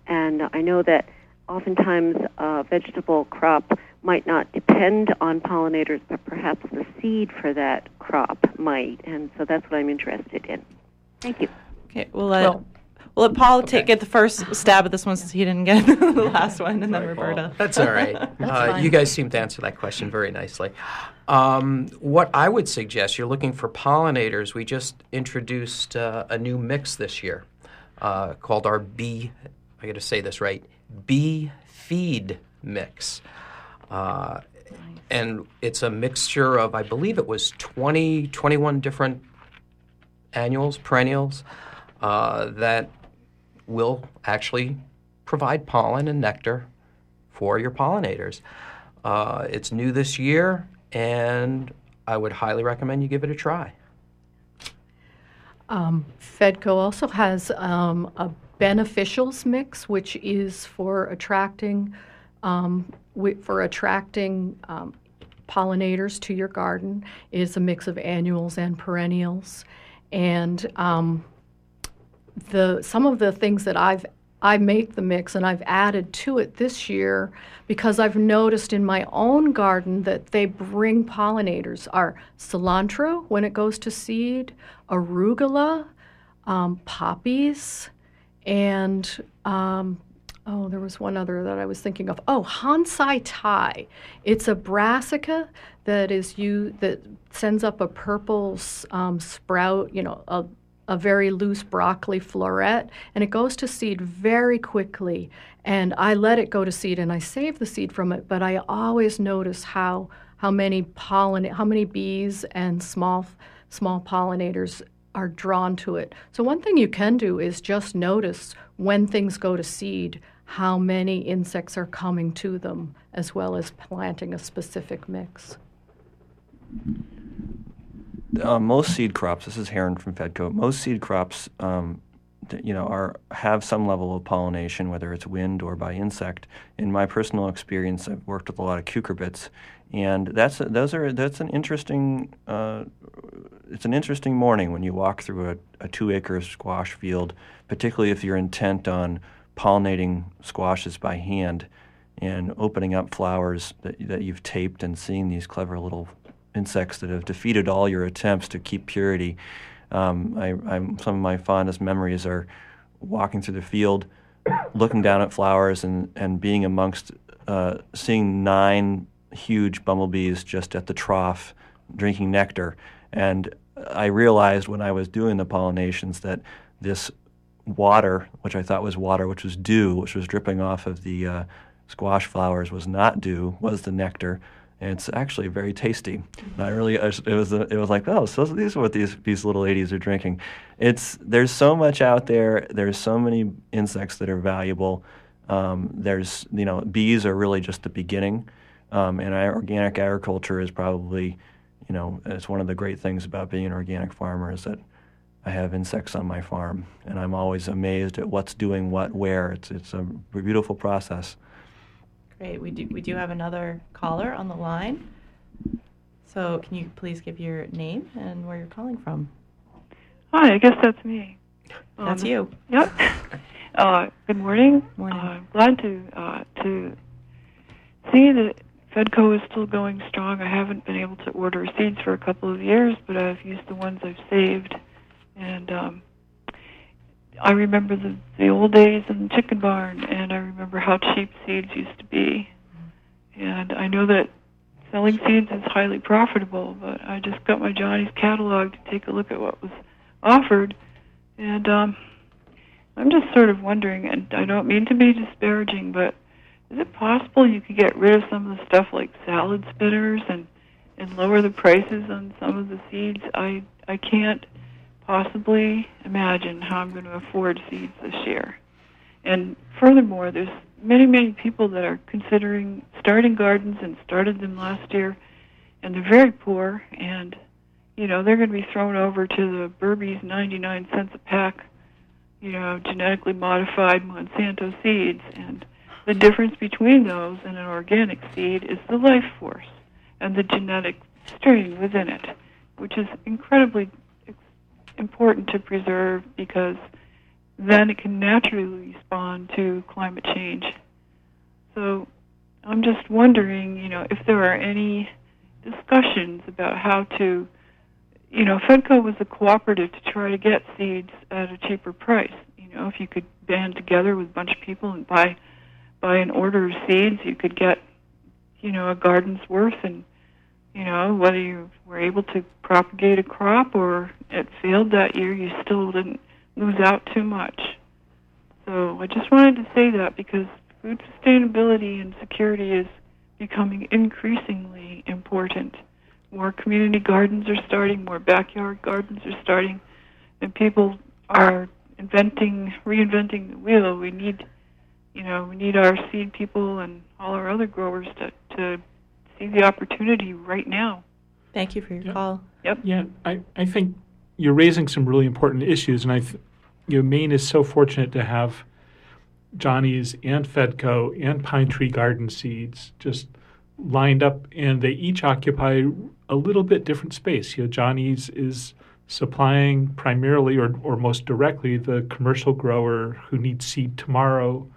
And I know that oftentimes a vegetable crop might not depend on pollinators, but perhaps the seed for that crop might. And so that's what I'm interested in. Thank you. Okay, we'll let, we'll let Paul take, get the first stab at this one since he didn't get the last one, and then Roberta. That's all right. uh, you guys seem to answer that question very nicely. Um, what I would suggest, you're looking for pollinators. We just introduced uh, a new mix this year uh, called our bee, I got to say this right, bee feed mix. Uh, and it's a mixture of, I believe it was 20, 21 different annuals, perennials, uh, that will actually provide pollen and nectar for your pollinators. Uh, it's new this year, and I would highly recommend you give it a try. Um, Fedco also has um, a beneficials mix, which is for attracting um, for attracting um, pollinators to your garden. It is a mix of annuals and perennials, and um, the some of the things that I've I make the mix and I've added to it this year because I've noticed in my own garden that they bring pollinators are cilantro when it goes to seed, arugula, um, poppies, and um, oh, there was one other that I was thinking of. Oh, Hon Tsai Tai. It's a brassica that is you that sends up a purple um, sprout. You know, a a very loose broccoli floret, and it goes to seed very quickly. And I let it go to seed, and I save the seed from it. But I always notice how how many pollen, how many bees and small small pollinators are drawn to it. So one thing you can do is just notice when things go to seed how many insects are coming to them, as well as planting a specific mix. Uh, most seed crops. This is Heron from Fedco. Most seed crops, um, you know, are have some level of pollination, whether it's wind or by insect. In my personal experience, I've worked with a lot of cucurbits, and that's those are that's an interesting. Uh, it's an interesting morning when you walk through a, a two-acre squash field, particularly if you're intent on pollinating squashes by hand and opening up flowers that, that you've taped and seeing these clever little insects that have defeated all your attempts to keep purity. Um, I, some of my fondest memories are walking through the field, looking down at flowers, and, and being amongst, uh, seeing nine huge bumblebees just at the trough drinking nectar. And I realized when I was doing the pollinations that this water, which I thought was water, which was dew, which was dripping off of the uh, squash flowers, was not dew, was the nectar. And it's actually very tasty. And I really, it was, it was like, oh, so these are what these these little ladies are drinking. It's there's so much out there. There's so many insects that are valuable. Um, there's you know bees are really just the beginning, um, and organic agriculture is probably, you know, it's one of the great things about being an organic farmer is that I have insects on my farm, and I'm always amazed at what's doing what where. It's it's a beautiful process. Great. We do we do have another caller on the line. So can you please give your name and where you're calling from? Hi, I guess that's me. That's Um, you. Yep. Uh, good morning. Morning. Uh, glad to uh, to see that Fedco is still going strong. I haven't been able to order seeds for a couple of years, but I've used the ones I've saved, and um, I remember the the old days in the chicken barn, and I remember how cheap seeds used to be, and I know that selling seeds is highly profitable. But I just got my Johnny's catalog to take a look at what was offered, and um, I'm just sort of wondering, and I don't mean to be disparaging, but is it possible you could get rid of some of the stuff like salad spinners and and lower the prices on some of the seeds? I I can't possibly imagine how I'm going to afford seeds this year. And furthermore, there's many many people that are considering starting gardens and started them last year, and they're very poor and you know they're going to be thrown over to the Burpee's 99 cents a pack, you know, genetically modified Monsanto seeds and the difference between those and an organic seed is the life force and the genetic strain within it, which is incredibly important to preserve because then it can naturally respond to climate change. So I'm just wondering, you know, if there are any discussions about how to, you know, Fedco was a cooperative to try to get seeds at a cheaper price. You know, if you could band together with a bunch of people and buy buy an order of seeds, you could get, you know, a garden's worth, and you know whether you were able to propagate a crop or it failed that year, you still didn't lose out too much. So I just wanted to say that because food sustainability and security is becoming increasingly important. More community gardens are starting, more backyard gardens are starting, and people are inventing, reinventing the wheel. We need you know, we need our seed people and all our other growers to, to see the opportunity right now. Thank you for your Yeah. call. Yep. Yeah, I, I think you're raising some really important issues, and I, th- you know, Maine is so fortunate to have Johnny's and Fedco and Pine Tree Garden Seeds just lined up, and they each occupy a little bit different space. You know, Johnny's is supplying primarily or, or most directly the commercial grower who needs seed tomorrow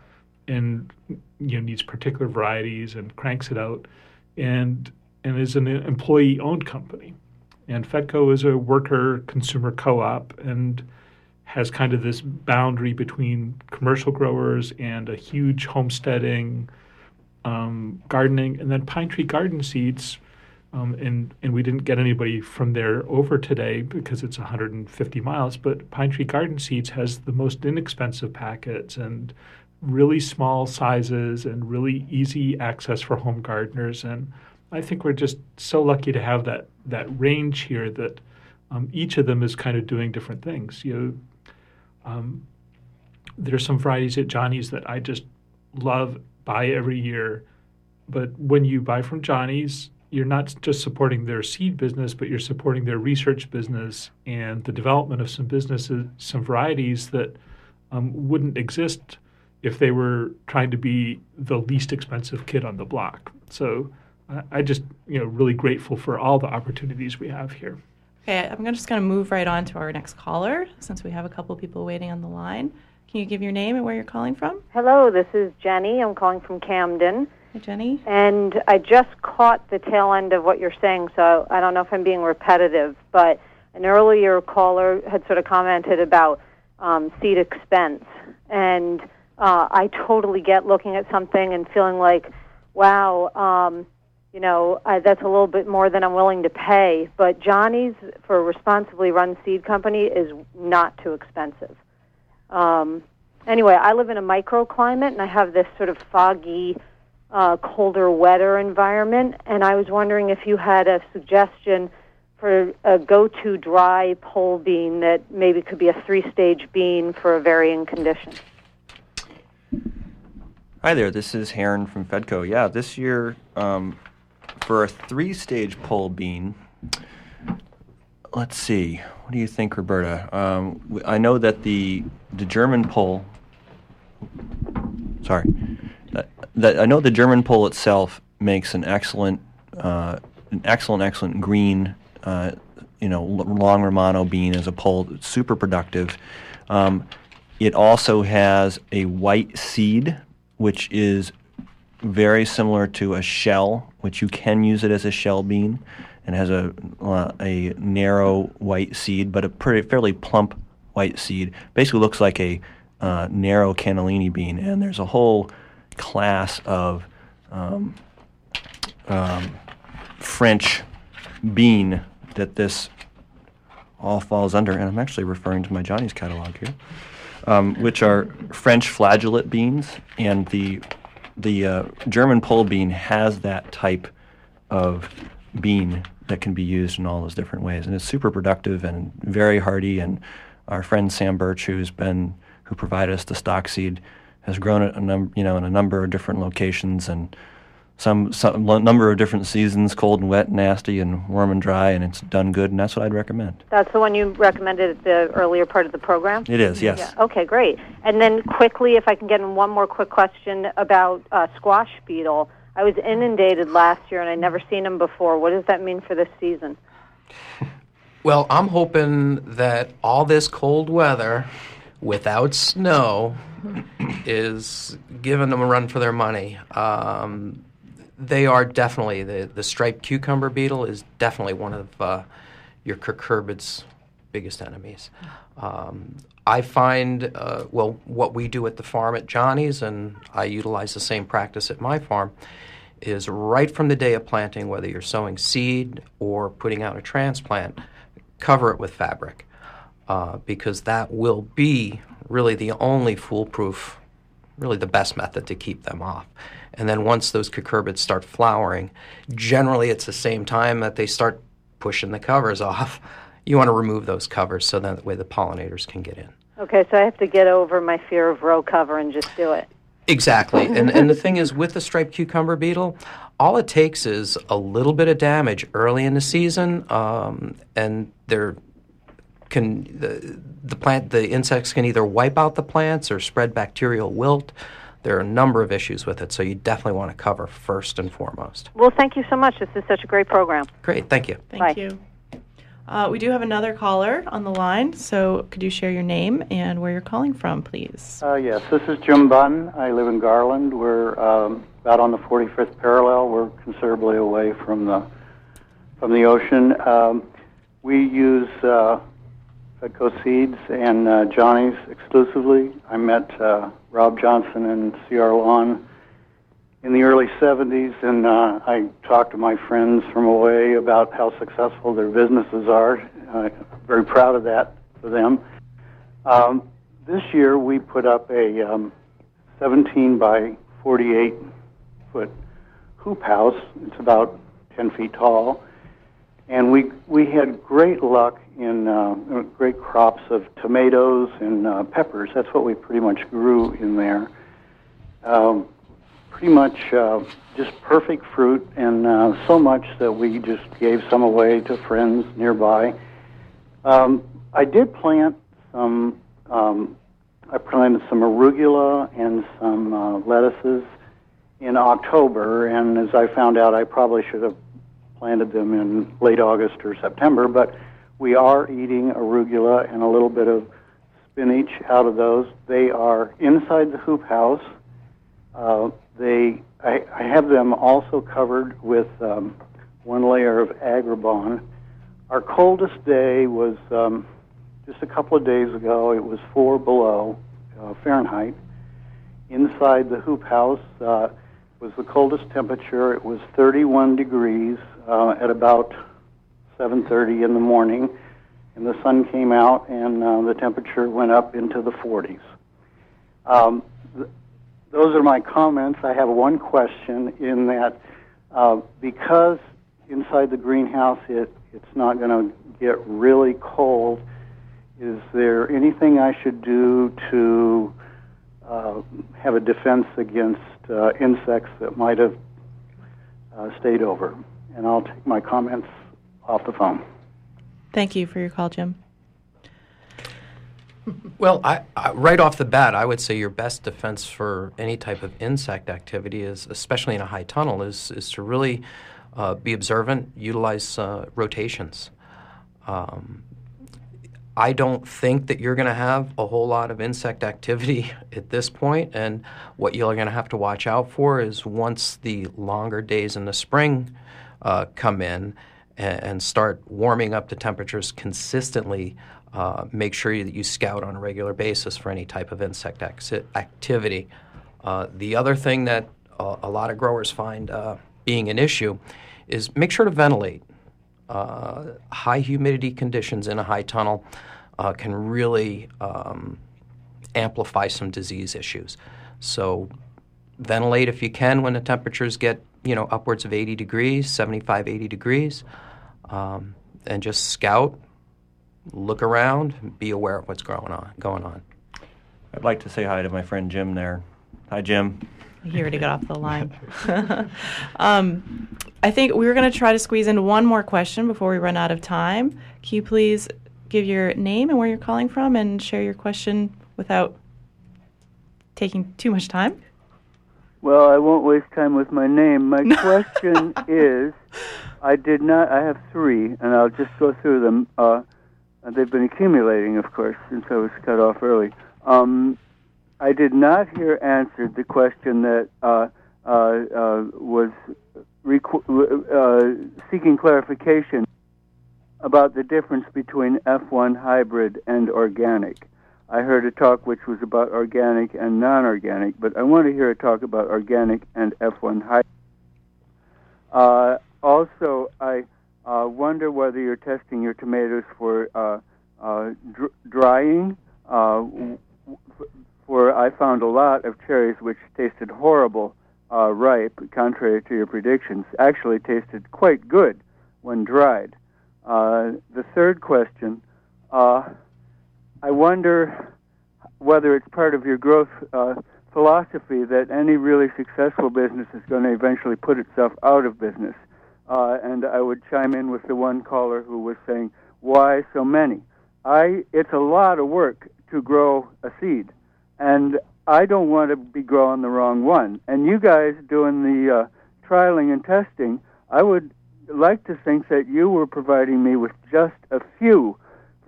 and you know needs particular varieties and cranks it out and and is an employee owned company. And Fedco is a worker consumer co-op and has kind of this boundary between commercial growers and a huge homesteading um, gardening and then pine tree garden seeds um, and and we didn't get anybody from there over today because it's 150 miles but pine tree garden seeds has the most inexpensive packets and really small sizes and really easy access for home gardeners. And I think we're just so lucky to have that that range here that um, each of them is kind of doing different things. You know, um, there's some varieties at Johnny's that I just love, buy every year. But when you buy from Johnny's, you're not just supporting their seed business, but you're supporting their research business and the development of some businesses, some varieties that um, wouldn't exist if they were trying to be the least expensive kid on the block. So I, I just, you know, really grateful for all the opportunities we have here. Okay, I'm just going to move right on to our next caller since we have a couple people waiting on the line. Can you give your name and where you're calling from? Hello, this is Jenny. I'm calling from Camden. Hi, Jenny. And I just caught the tail end of what you're saying, so I don't know if I'm being repetitive, but an earlier caller had sort of commented about um, seed expense. And uh, I totally get looking at something and feeling like, wow, um, you know, uh, that's a little bit more than I'm willing to pay. But Johnny's, for a responsibly run seed company, is not too expensive. Um, anyway, I live in a microclimate, and I have this sort of foggy, uh, colder, wetter environment. And I was wondering if you had a suggestion for a go-to dry pole bean that maybe could be a three-stage bean for a varying condition. Hi there, this is Heron from Fedco. Yeah, this year um, for a three-stage pole bean. Let's see. What do you think, Roberta? Um, I know that the the German pole. Sorry, that, that I know the German pole itself makes an excellent, uh, an excellent, excellent green. Uh, you know, long Romano bean as a pole, super productive. Um, it also has a white seed, which is very similar to a shell, which you can use it as a shell bean, and has a uh, a narrow white seed, but a pretty fairly plump white seed. Basically, looks like a uh, narrow cannellini bean, and there's a whole class of um, um, French bean that this all falls under, and I'm actually referring to my Johnny's catalog here, um, which are French flageolet beans, and the the uh, German pole bean has that type of bean that can be used in all those different ways, and it's super productive and very hardy. And our friend Sam Birch, who's been who provided us the stock seed, has grown it a num- you know in a number of different locations and some some number of different seasons, cold and wet, nasty and warm and dry, and it's done good, and that's what I'd recommend. That's the one you recommended at the earlier part of the program? It is, yes. Yeah. Okay, great. And then quickly, if I can get in one more quick question about uh, squash beetle. I was inundated last year and I'd never seen them before. What does that mean for this season? Well, I'm hoping that all this cold weather without snow is giving them a run for their money. Um, they are definitely the the striped cucumber beetle is definitely one of uh, your cucurbit's biggest enemies. Um, I find uh, well what we do at the farm at Johnny's, and I utilize the same practice at my farm. Is right from the day of planting, whether you're sowing seed or putting out a transplant, cover it with fabric uh, because that will be really the only foolproof, really the best method to keep them off. And then once those cucurbits start flowering, generally it's the same time that they start pushing the covers off. You want to remove those covers so that way the pollinators can get in. Okay, so I have to get over my fear of row cover and just do it. Exactly. and and the thing is with the striped cucumber beetle, all it takes is a little bit of damage early in the season, um, and they're can the, the plant the insects can either wipe out the plants or spread bacterial wilt. There are a number of issues with it, so you definitely want to cover first and foremost. Well, thank you so much. This is such a great program. Great, thank you. Thank Bye. you. Uh, we do have another caller on the line, so could you share your name and where you're calling from, please? Uh, yes, this is Jim Button. I live in Garland. We're um, about on the 45th parallel. We're considerably away from the from the ocean. Um, we use uh, Fedco seeds and uh, Johnny's exclusively. I met uh, Rob Johnston and C.R. Lawn in the early 70s, and uh, I talked to my friends from away about how successful their businesses are. Uh, very proud of that for them. Um, this year, we put up a um, 17 by 48 foot hoop house. It's about 10 feet tall, and we we had great luck in uh, great crops of tomatoes and uh, peppers. That's what we pretty much grew in there. Um, pretty much uh, just perfect fruit, and uh, so much that we just gave some away to friends nearby. Um, I did plant some. Um, I planted some arugula and some uh, lettuces in October, and as I found out, I probably should have planted them in late August or September. But we are eating arugula and a little bit of spinach out of those. They are inside the hoop house. Uh, they, I, I have them also covered with um, one layer of agribon. Our coldest day was um, just a couple of days ago. It was four below uh, Fahrenheit. Inside the hoop house uh, was the coldest temperature. It was 31 degrees uh, at about 7:30 in the morning, and the sun came out, and uh, the temperature went up into the 40s. Um, th- those are my comments. I have one question in that uh, because inside the greenhouse it it's not going to get really cold. Is there anything I should do to uh, have a defense against uh, insects that might have uh, stayed over? And I'll take my comments off the phone. Thank you for your call, Jim. Well, I, I, right off the bat, I would say your best defense for any type of insect activity is, especially in a high tunnel, is is to really uh, be observant, utilize uh, rotations. Um, I don't think that you're going to have a whole lot of insect activity at this point, and what you're going to have to watch out for is once the longer days in the spring uh, come in and, and start warming up the temperatures consistently. Uh, make sure that you scout on a regular basis for any type of insect activity. Uh, the other thing that a lot of growers find uh, being an issue is make sure to ventilate. Uh, high humidity conditions in a high tunnel can really um, amplify some disease issues. So ventilate if you can when the temperatures get you know upwards of 80 degrees, 75, 80 degrees, um, and just scout, look around, be aware of what's going on. Going on. I'd like to say hi to my friend Jim there. Hi, Jim. He already got off the line. um, I think we were going to try to squeeze in one more question before we run out of time. Can you please give your name and where you're calling from and share your question without taking too much time? Well, I won't waste time with my name. My question is I did not, I have three, and I'll just go through them. Uh, they've been accumulating, of course, since I was cut off early. Um, I did not hear answered the question that uh, uh, uh, was requ- uh, seeking clarification about the difference between F1 hybrid and organic. I heard a talk which was about organic and non organic, but I want to hear a talk about organic and F1 hybrid. Uh, also, I uh, wonder whether you're testing your tomatoes for dr- drying For I found a lot of cherries which tasted horrible uh, ripe, contrary to your predictions, actually tasted quite good when dried. Uh, the third question uh, I wonder whether it's part of your growth uh, philosophy that any really successful business is going to eventually put itself out of business. Uh, and I would chime in with the one caller who was saying, "Why so many?" I it's a lot of work to grow a seed and I don't want to be growing the wrong one. And you guys doing the uh, trialing and testing, I would like to think that you were providing me with just a few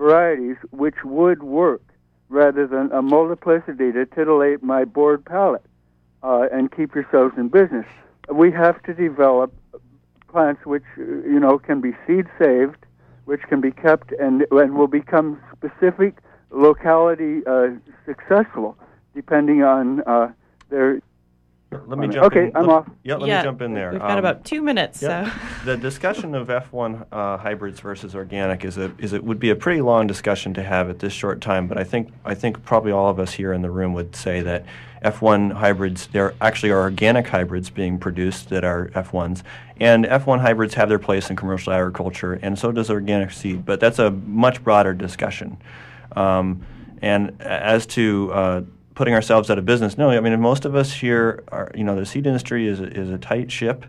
varieties which would work rather than a multiplicity to titillate my bored palate uh, and keep yourselves in business. We have to develop plants which you know can be seed saved, which can be kept and and will become specific locality uh, successful depending on uh, their. Let me jump okay, in. I'm let, off. Yeah, let Yeah, me jump in there. We've got Um, about two minutes. yeah, So. the discussion of F1 uh, hybrids versus organic is a is it would be a pretty long discussion to have at this short time. But I think I think probably all of us here in the room would say that F1 hybrids there actually are organic hybrids being produced that are F1s, and F1 hybrids have their place in commercial agriculture, and so does organic seed. But that's a much broader discussion. Um, and as to uh, putting ourselves out of business, no, I mean most of us here are, you know, the seed industry is a, is a tight ship.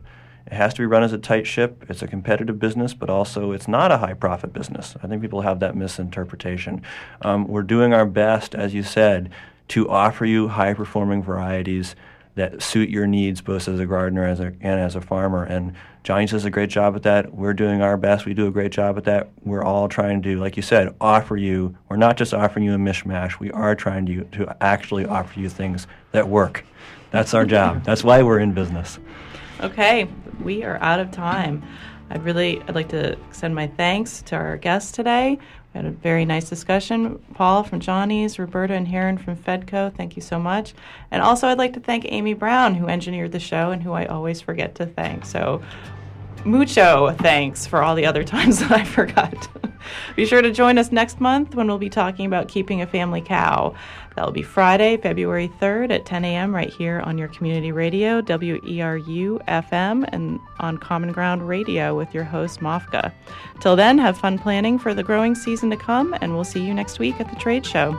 It has to be run as a tight ship. It's a competitive business, but also it's not a high profit business. I think people have that misinterpretation. Um, we're doing our best, as you said, to offer you high performing varieties that suit your needs both as a gardener as a, and as a farmer. And Johnny's does a great job at that. We're doing our best. We do a great job at that. We're all trying to, like you said, offer you, we're not just offering you a mishmash. We are trying to, to actually offer you things that work. That's our job. That's why we're in business. Okay, we are out of time. I'd really, I'd like to extend my thanks to our guests today. Had a very nice discussion. Paul from Johnny's, Roberta and Heron from Fedco, thank you so much. And also, I'd like to thank Amy Browne, who engineered the show and who I always forget to thank. So, mucho thanks for all the other times that I forgot. be sure to join us next month when we'll be talking about keeping a family cow. That'll be Friday, February 3rd at 10 a.m. right here on your community radio, WERU FM, and on Common Ground Radio with your host, MOFGA. Till then, have fun planning for the growing season to come, and we'll see you next week at the trade show.